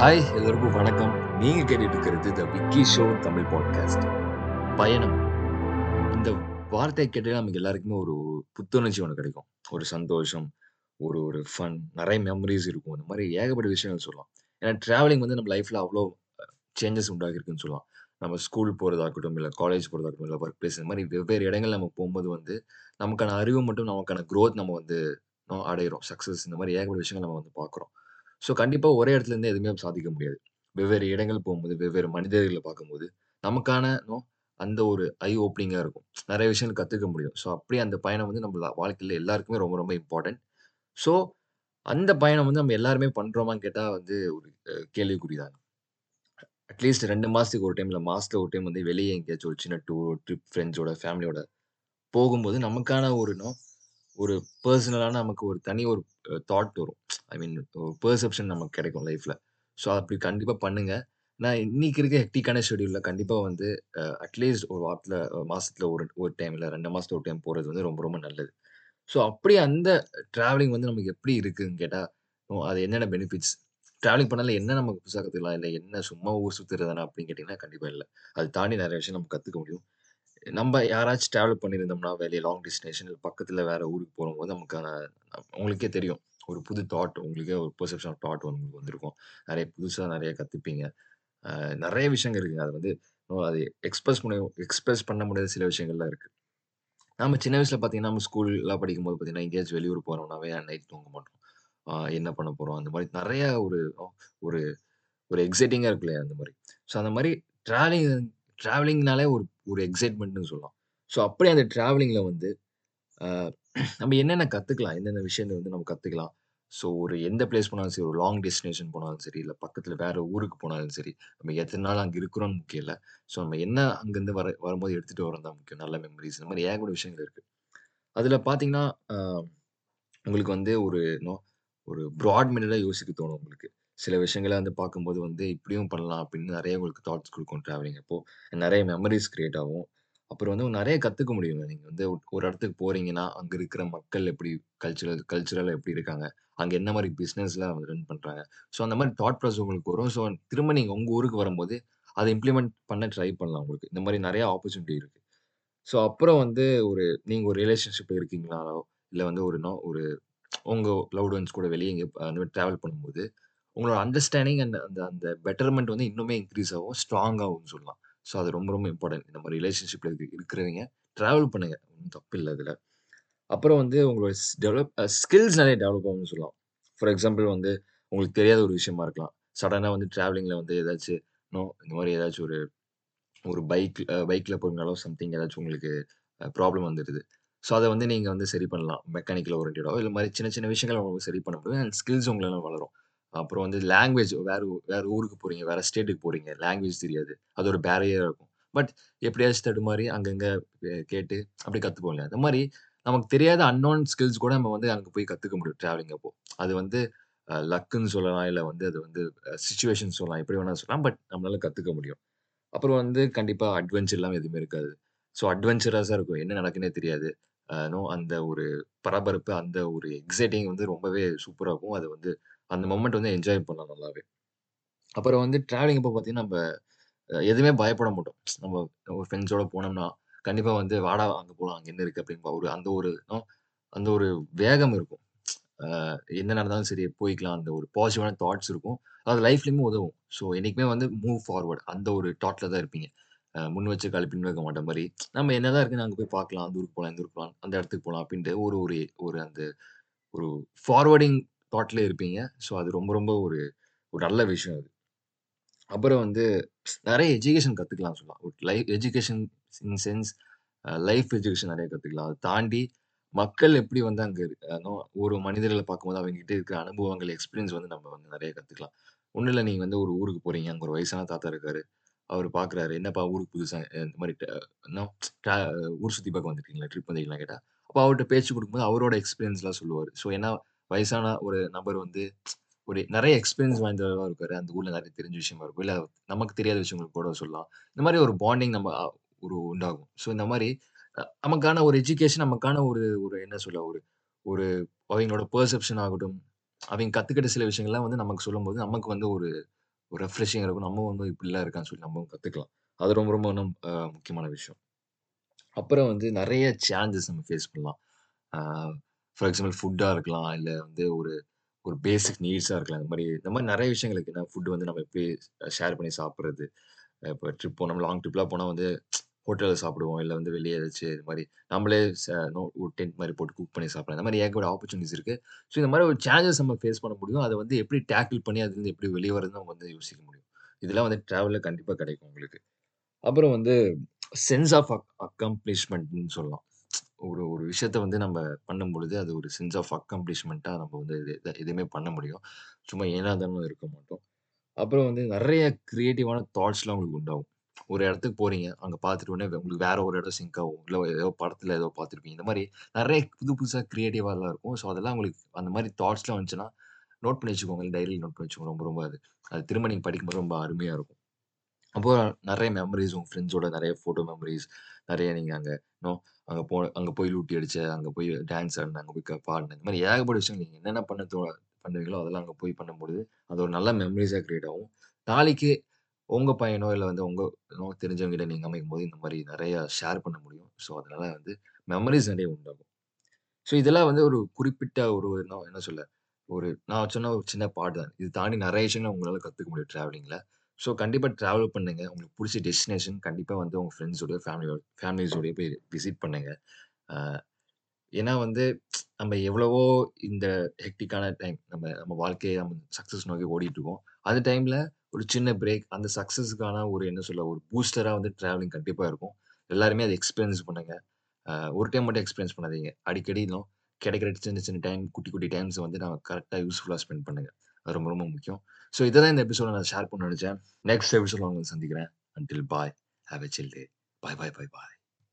Hi எல்லோருக்கும் வணக்கம். நீங்கள் கேட்டுட்டு இருக்கிறது the Vicky show Tamil podcast பயணம். இந்த வார்த்தையை கேட்டு நமக்கு எல்லாருக்குமே ஒரு ஒரு புத்துணர்ச்சி ஒன்று கிடைக்கும். ஒரு சந்தோஷம் ஒரு ஒரு ஃபன் நிறைய மெமரிஸ் இருக்கும். இந்த மாதிரி ஏகப்பட்ட விஷயங்கள் சொல்லலாம். ஏன்னா ட்ராவலிங் வந்து நம்ம லைஃப்பில் அவ்வளோ சேஞ்சஸ் உண்டாகிருக்குன்னு சொல்லலாம். நம்ம ஸ்கூல் போகிறதாகட்டும் இல்லை காலேஜ் போகிறதாகட்டும் இல்லை ஒர்க் பிளேஸ் இந்த மாதிரி வெவ்வேறு இடங்கள் நம்ம போகும்போது வந்து நமக்கான அறிவு மட்டும் நமக்கான க்ரோத் நம்ம வந்து அடையிறோம். சக்ஸஸ் இந்த மாதிரி ஏகப்பட்ட விஷயங்கள் நம்ம வந்து பார்க்குறோம். ஸோ கண்டிப்பாக ஒரே இடத்துல இருந்து எதுவுமே சாதிக்க முடியாது. வெவ்வேறு இடங்கள் போகும்போது வெவ்வேறு மனிதர்களை பார்க்கும்போது நமக்கான நோ அந்த ஒரு ஐ ஓப்பனிங்காக இருக்கும். நிறைய விஷயங்கள் கற்றுக்க முடியும். ஸோ அப்படியே அந்த பயணம் வந்து நம்ம வாழ்க்கையில் எல்லாருக்குமே ரொம்ப ரொம்ப இம்பார்ட்டன்ட் ஸோ அந்த பயணம் வந்து நம்ம எல்லாருமே பண்ணுறோமான்னு கேட்டால் வந்து ஒரு கேள்விக்குறி தான் அட்லீஸ்ட் ரெண்டு மாதத்துக்கு ஒரு டைம் இல்லை மாதத்துல ஒரு டைம் வந்து வெளியே எங்கேயாச்சும் ஒரு சின்ன டூர் ட்ரிப் ஃப்ரெண்ட்ஸோட ஃபேமிலியோட போகும்போது நமக்கான ஒரு நோ ஒரு பர்சனலான நமக்கு ஒரு தனி ஒரு தாட் வரும். ஐ மீன் ஒரு பெர்செப்ஷன் நமக்கு கிடைக்கும் லைஃப்பில் ஸோ அப்படி கண்டிப்பாக பண்ணுங்க. நான் இன்னைக்கு இருக்க ஹெக்டிக்கான ஷெடியூலில் கண்டிப்பாக வந்து அட்லீஸ்ட் ஒரு வாரத்தில் மாதத்தில் ஒரு ஒரு டைம் இல்லை ரெண்டு மாதத்துல ஒரு டைம் போகிறது வந்து ரொம்ப ரொம்ப நல்லது. ஸோ அப்படி அந்த ட்ராவலிங் வந்து நமக்கு எப்படி இருக்குன்னு கேட்டால் அது என்னென்ன பெனிஃபிட்ஸ் ட்ராவலிங் பண்ணால என்ன நமக்கு புதுசாக கற்றுக்கலாம் இல்லை என்ன சும்மா ஊர் சுற்றுறதுனா அப்படின்னு கேட்டிங்கன்னா கண்டிப்பாக இல்லை. அது தாண்டி நிறைய விஷயம் நம்ம கற்றுக்க முடியும். நம்ம யாராச்சும் ட்ராவல் பண்ணியிருந்தோம்னா வெளியே லாங் டெஸ்டினேஷன் பக்கத்தில் வேற ஊருக்கு போகும்போது நமக்கான உங்களுக்கே தெரியும். ஒரு புது தாட் உங்களுக்கே ஒரு பெர்செப்ஷன் ஆஃப் தாட் உங்களுக்கு வந்திருக்கும். நிறைய புதுசாக நிறைய கற்றுப்பீங்க நிறைய விஷயங்கள் இருக்குங்க. அது வந்து அது எக்ஸ்பிரஸ் பண்ண எக்ஸ்பிரஸ் பண்ண முடியாத சில விஷயங்கள்லாம் இருக்குது நம்ம சின்ன வயசில் பார்த்தீங்கன்னா நம்ம ஸ்கூல்லாம் படிக்கும்போது பார்த்தீங்கன்னா எங்கேயாச்சும் வெளியூர் போகிறோம்னாவே நைட் தூங்க மாட்டோம். என்ன பண்ண போகிறோம் அந்த மாதிரி நிறைய ஒரு ஒரு ஒரு எக்ஸைட்டிங்காக இருக்கு இல்லையா அந்த மாதிரி. ஸோ அந்த மாதிரி ட்ராவலிங் ட்ராவலிங்னாலே ஒரு ஒரு எக்ஸைட்மெண்ட்னு சொல்லலாம் ஸோ அப்படியே அந்த ட்ராவலிங்கில் வந்து நம்ம என்னென்ன கற்றுக்கலாம் என்னென்ன விஷயங்கள் வந்து நம்ம கற்றுக்கலாம் ஸோ ஒரு எந்த பிளேஸ் போனாலும் சரி ஒரு லாங் டெஸ்டினேஷன் போனாலும் சரி இல்லை பக்கத்தில் வேறு ஊருக்கு போனாலும் சரி நம்ம எத்தனை நாள் அங்கே இருக்கிறோம்னு முக்கியம் இல்லை. ஸோ நம்ம என்ன அங்கேருந்து வர வரும்போது எடுத்துகிட்டு வரோம் தான் முக்கியம். நல்ல மெமரிஸ் இந்த மாதிரி ஏகப்பட்ட விஷயங்கள் இருக்குது அதில் பார்த்தீங்கன்னா உங்களுக்கு வந்து ஒரு நோ ஒரு ப்ராட் மைண்டடாக யோசிக்க தோணும் உங்களுக்கு. சில விஷயங்களை வந்து பார்க்கும்போது வந்து இப்படியும் பண்ணலாம் அப்படின்னு நிறைய உங்களுக்கு தாட்ஸ் கொடுக்கும் ட்ராவலிங் அப்போ. நிறைய மெமரிஸ் கிரியேட் ஆகும். அப்புறம் வந்து நிறைய கற்றுக்க முடியுங்க. நீங்கள் வந்து ஒரு இடத்துக்கு போகிறீங்கன்னா அங்கே இருக்கிற மக்கள் எப்படி கல்ச்சுரல் கல்ச்சுரலாக எப்படி இருக்காங்க? அங்கே என்ன மாதிரி பிஸ்னஸ்லாம் ரன் பண்ணுறாங்க ஸோ அந்த மாதிரி தாட் ப்ராசஸ் உங்களுக்கு வரும். ஸோ திரும்ப நீங்கள் உங்கள் ஊருக்கு வரும்போது அதை இம்ப்ளிமெண்ட் பண்ண ட்ரை பண்ணலாம் உங்களுக்கு. இந்த மாதிரி நிறைய ஆப்பர்ச்சுனிட்டி இருக்குது ஸோ அப்புறம் வந்து ஒரு நீங்கள் ஒரு ரிலேஷன்ஷிப் இருக்கீங்களாலோ இல்லை வந்து ஒரு நோ ஒரு உங்கள் லவ்ட் ஒன்ஸ் கூட வெளியே இங்கே அந்த மாதிரி ட்ராவல் பண்ணும்போது உங்களோட அண்டர்ஸ்டாண்டிங் அண்ட் அந்த அந்த பெட்டர்மெண்ட் வந்து இன்னுமே இன்க்ரீஸ் ஆகும் ஸ்ட்ராங் ஆகும்னு சொல்லலாம். ஸோ அது ரொம்ப ரொம்ப இம்பார்ட்டன்ட் இந்த மாதிரி ரிலேஷன்ஷிப்பில் இருக்கு இருக்கிறவங்க ட்ராவல் பண்ணுங்க. ஒன்றும் தப்பு இல்லை அதில் அப்புறம் வந்து உங்களோட டெவலப் ஸ்கில்ஸ் நிறைய டெவலப் ஆகும்னு சொல்லலாம். ஃபார் எக்ஸாம்பிள் வந்து உங்களுக்கு தெரியாத ஒரு விஷயமா இருக்கலாம். சடனாக வந்து ட்ராவலிங்கில் வந்து ஏதாச்சும் நோ இந்த மாதிரி ஏதாச்சும் ஒரு ஒரு பைக் பைக்கில் போகிறனாலோ சம்திங் ஏதாச்சும் உங்களுக்கு ப்ராப்ளம் வந்துடுது. ஸோ அதை வந்து நீங்கள் வந்து சரி பண்ணலாம். மெக்கானிக்கல் ஓரியன்டாவோ இல்லை மாதிரி சின்ன சின்ன விஷயங்கள் உங்களுக்கு சரி பண்ண முடியும். அண்ட் ஸ்கில்ஸ் உங்களெல்லாம் வளரும். அப்புறம் வந்து லாங்குவேஜ் வேறு வேறு ஊருக்கு போகிறீங்க வேறு ஸ்டேட்டுக்கு போகிறீங்க லாங்குவேஜ் தெரியாது. அது ஒரு பேரியராக இருக்கும். பட் எப்படியாச்சும் தடுமாறி அங்கங்கே கேட்டு அப்படி கற்றுப்போம் இல்லையா? அந்த மாதிரி நமக்கு தெரியாத அன்னோன் ஸ்கில்ஸ் கூட நம்ம வந்து அங்கே போய் கற்றுக்க முடியும் ட்ராவலிங் அப்போ. அது வந்து லக்குன்னு சொல்லலாம் இல்லை வந்து அது வந்து சுச்சுவேஷன் சொல்லலாம் எப்படி வேணாலும் சொல்லலாம் பட் நம்மளால கற்றுக்க முடியும். அப்புறம் வந்து கண்டிப்பாக அட்வென்ச்சர்லாம் எதுவுமே இருக்காது. ஸோ அட்வென்ச்சரஸாக இருக்கும். என்ன நடக்குன்னே தெரியாது. நோ அந்த ஒரு பரபரப்பு அந்த ஒரு எக்ஸைட்டிங் வந்து ரொம்பவே சூப்பராக இருக்கும். அது வந்து அந்த மொமெண்ட் வந்து என்ஜாய் பண்ணலாம் நல்லாவே. அப்புறம் வந்து ட்ராவலிங் இப்போ பார்த்தீங்கன்னா நம்ம எதுவுமே பயப்பட மாட்டோம். நம்ம ஒரு ஃப்ரெண்ட்ஸோட போனோம்னா கண்டிப்பாக வந்து வாடா அங்கே போகலாம் அங்கே என்ன இருக்குது அப்படின்னு ஒரு அந்த ஒரு அந்த ஒரு வேகம் இருக்கும். என்ன நடந்தாலும் சரி போய்க்கலாம். அந்த ஒரு பாசிட்டிவான தாட்ஸ் இருக்கும். அது லைஃப்லையுமே உதவும். ஸோ என்றைக்குமே வந்து மூவ் ஃபார்வர்டு அந்த ஒரு தாட்டில் தான் இருப்பீங்க. முன் வச்ச கால் பின் வைக்க மாட்ட மாதிரி. நம்ம என்னதான் இருக்குன்னு அங்கே போய் பார்க்கலாம். அந்த ஊருக்கு போகலாம் இந்த ஊருக்கு போகலாம் அந்த இடத்துக்கு போகலாம் அப்படின்ட்டு ஒரு ஒரு ஒரு அந்த ஒரு ஃபார்வர்டிங் தாட்ல இருப்பீங்க. ஸோ அது ரொம்ப ரொம்ப ஒரு ஒரு நல்ல விஷயம் அது. அப்புறம் வந்து நிறைய எஜுகேஷன் கற்றுக்கலாம் சொல்லலாம். ஒரு life education in sense life education நிறைய கற்றுக்கலாம் அதை தாண்டி மக்கள் எப்படி வந்து அங்கே ஒரு மனிதர்களை பார்க்கும்போது அவங்ககிட்ட இருக்கிற அனுபவங்கள் எக்ஸ்பீரியன்ஸ் வந்து நம்ம வந்து நிறைய கற்றுக்கலாம் ஒன்றும் இல்லை நீங்கள் வந்து ஒரு ஊருக்கு போகிறீங்க அங்கே ஒரு வயசான தாத்தா இருக்காரு. அவர் பார்க்குறாரு. என்னப்பா ஊருக்கு புதுசாக இந்த மாதிரி ஊர் சுற்றி பார்க்க வந்துருக்கீங்களா ட்ரிப் வந்தீங்களா கேட்டால் அப்போ அவர்கிட்ட பேச்சு கொடுக்கும்போது அவரோட எக்ஸ்பீரியன்ஸ்லாம் சொல்லுவார். ஸோ ஏன்னா வயசான ஒரு நபர் வந்து ஒரு நிறைய எக்ஸ்பீரியன்ஸ் வாய்ந்தவராக இருக்காரு அந்த ஊரில் நிறைய தெரிஞ்ச விஷயமா இருக்கும் இல்லை நமக்கு தெரியாத விஷயங்கள் கூட சொல்லலாம் இந்த மாதிரி ஒரு பாண்டிங் நம்ம ஒரு உண்டாகும் ஸோ இந்த மாதிரி நமக்கான ஒரு எஜுகேஷன் நமக்கான ஒரு ஒரு என்ன சொல்ல ஒரு ஒரு அவங்களோட பெர்செப்ஷன் ஆகட்டும் அவங்க கற்றுக்கிட்ட சில விஷயங்கள்லாம் வந்து நமக்கு சொல்லும்போது நமக்கு வந்து ஒரு ஒரு ரெஃப்ரெஷிங் இருக்கும். நம்ம வந்து இப்படிலாம் இருக்கான்னு சொல்லி நம்மவும் கத்துக்கலாம். அது ரொம்ப ரொம்ப நம் முக்கியமான விஷயம். அப்புறம் வந்து நிறைய சேலஞ்சஸ் நம்ம ஃபேஸ் பண்ணலாம். ஃபார் எக்ஸாம்பிள் ஃபுட்டாக இருக்கலாம். இல்லை வந்து ஒரு ஒரு பேசிக் நீட்ஸாக இருக்கலாம். இந்த மாதிரி இந்த மாதிரி நிறைய விஷயங்கள் இருக்குது ஏன்னா ஃபுட்டு வந்து நம்ம எப்படி ஷேர் பண்ணி சாப்பிட்றது இப்போ ட்ரிப் போனோம் லாங் ட்ரிப்லாம் போனால் வந்து ஹோட்டலில் சாப்பிடுவோம். இல்லை வந்து வெளியே ஏதாச்சும் இது மாதிரி நம்மளே நோ ஒரு டென்ட் மாதிரி போட்டு குக் பண்ணி சாப்பிடலாம். இந்த மாதிரி ஏகப்பட்ட ஆப்பர்ச்சுனிட்டிஸ் இருக்குது ஸோ இந்த மாதிரி ஒரு சேலஞ்சஸ் நம்ம ஃபேஸ் பண்ண முடியும். அதை வந்து எப்படி டேக்கிள் பண்ணி அதுலேருந்து எப்படி வெளியே வரதுன்னு நம்ம வந்து யோசிக்க முடியும். இதெல்லாம் வந்து ட்ராவலில் கண்டிப்பாக கிடைக்கும் உங்களுக்கு. அப்புறம் வந்து சென்ஸ் ஆஃப் அக் அக்கம்ப்ளிஷ்மெண்ட்னு சொல்லலாம். ஒரு ஒரு விஷயத்த வந்து நம்ம பண்ணும்பொழுது, அது ஒரு சென்ஸ் ஆஃப் அக்கம்ப்ளிஷ்மெண்ட்டாக நம்ம வந்து இது எதுவுமே பண்ண முடியும். சும்மா ஏனோ இருக்க மாட்டோம். அப்புறம் வந்து நிறைய கிரியேட்டிவான தாட்ஸ்லாம் உங்களுக்கு உண்டாகும். ஒரு இடத்துக்கு போறீங்க. அங்கே பார்த்துட்டு உடனே உங்களுக்கு வேற ஒரு இடம் சிங்க் ஆகும். இல்லை ஏதோ படத்தில் ஏதோ பார்த்துருப்பீங்க. இந்த மாதிரி நிறைய புது புதுசாக கிரியேட்டிவாலாம் இருக்கும். ஸோ அதெல்லாம் உங்களுக்கு அந்த மாதிரி தாட்ஸ்லாம் வந்துச்சுன்னா, நோட் பண்ணி வச்சுக்கோங்க. டைரியில் நோட் பண்ணி வச்சுக்கோங்க. ரொம்ப ரொம்ப அது அது திரும்ப நீங்கள் படிக்கும்போது ரொம்ப அருமையாக இருக்கும். அப்போ நிறைய மெமரிஸ் உங்க ஃப்ரெண்ட்ஸோட நிறைய ஃபோட்டோ மெமரிஸ் நிறைய நீங்க அங்க நோ அங்க போ அங்க போய் லூட்டி அடிச்ச, அங்க போய் டான்ஸ் ஆடின அங்க போய் க பாடுன, இந்த மாதிரி ஏகப்பட்ட விஷயம் நீங்க என்னென்ன பண்ண தோ பண்ணுவீங்களோ அதெல்லாம் அங்க போய் பண்ணும்பொழுது, அது ஒரு நல்ல மெமரிஸாக கிரியேட் ஆகும். நாளைக்கு உங்க பையனோ, இல்லை வந்து உங்க நோ தெரிஞ்சவங்ககிட்ட நீங்க அமைக்கும்போது இந்த மாதிரி நிறையா ஷேர் பண்ண முடியும். ஸோ அதனால வந்து மெமரிஸ் நிறைய உண்டாகும். ஸோ இதெல்லாம் வந்து ஒரு குறிப்பிட்ட ஒரு என்ன என்ன சொல்ல, ஒரு நான் சொன்ன ஒரு சின்ன பாட்டு தான். இது தாண்டி நிறைய விஷயங்கள் உங்களால கத்துக்க முடியும் டிராவலிங்ல. ஸோ கண்டிப்பாக ட்ராவல் பண்ணுங்கள் உங்களுக்கு பிடிச்ச டெஸ்டினேஷன் கண்டிப்பாக வந்து உங்கள் ஃப்ரெண்ட்ஸோட, ஃபேமிலியோட ஃபேமிலிஸோடய போய் விசிட் பண்ணுங்கள் ஏன்னா வந்து நம்ம எவ்வளவோ இந்த ஹெக்டிக்கான டைம் நம்ம நம்ம வாழ்க்கையை நம்ம சக்ஸஸ் நோக்கி ஓடிட்டுருக்கோம். அந்த டைமில் ஒரு சின்ன பிரேக் அந்த சக்ஸஸுக்கான ஒரு என்ன சொல்ல ஒரு பூஸ்டராக வந்து ட்ராவலிங் கண்டிப்பாக இருக்கும். எல்லாருமே அதை எக்ஸ்பீரியன்ஸ் பண்ணுங்க. ஒரு டைம் மட்டும் எக்ஸ்பீரியன்ஸ் பண்ணாதீங்க. அடிக்கடி இன்னும் கிடைக்கிற சின்ன சின்ன டைம், குட்டி குட்டி டைம்ஸ வந்து நான் கரெக்டாக யூஸ்ஃபுல்லாக ஸ்பெண்ட் பண்ணுங்கள் ரொம்ப ரொம்ப முக்கியம். ஸோ இதெல்லாம் தான் இந்த எபிசோட நான் ஷேர் பண்ண நெனச்சேன். நெக்ஸ்ட் எபிசோட உங்களுக்கு சந்திக்கிறேன். Until bye. Have a chill day. Bye bye bye bye.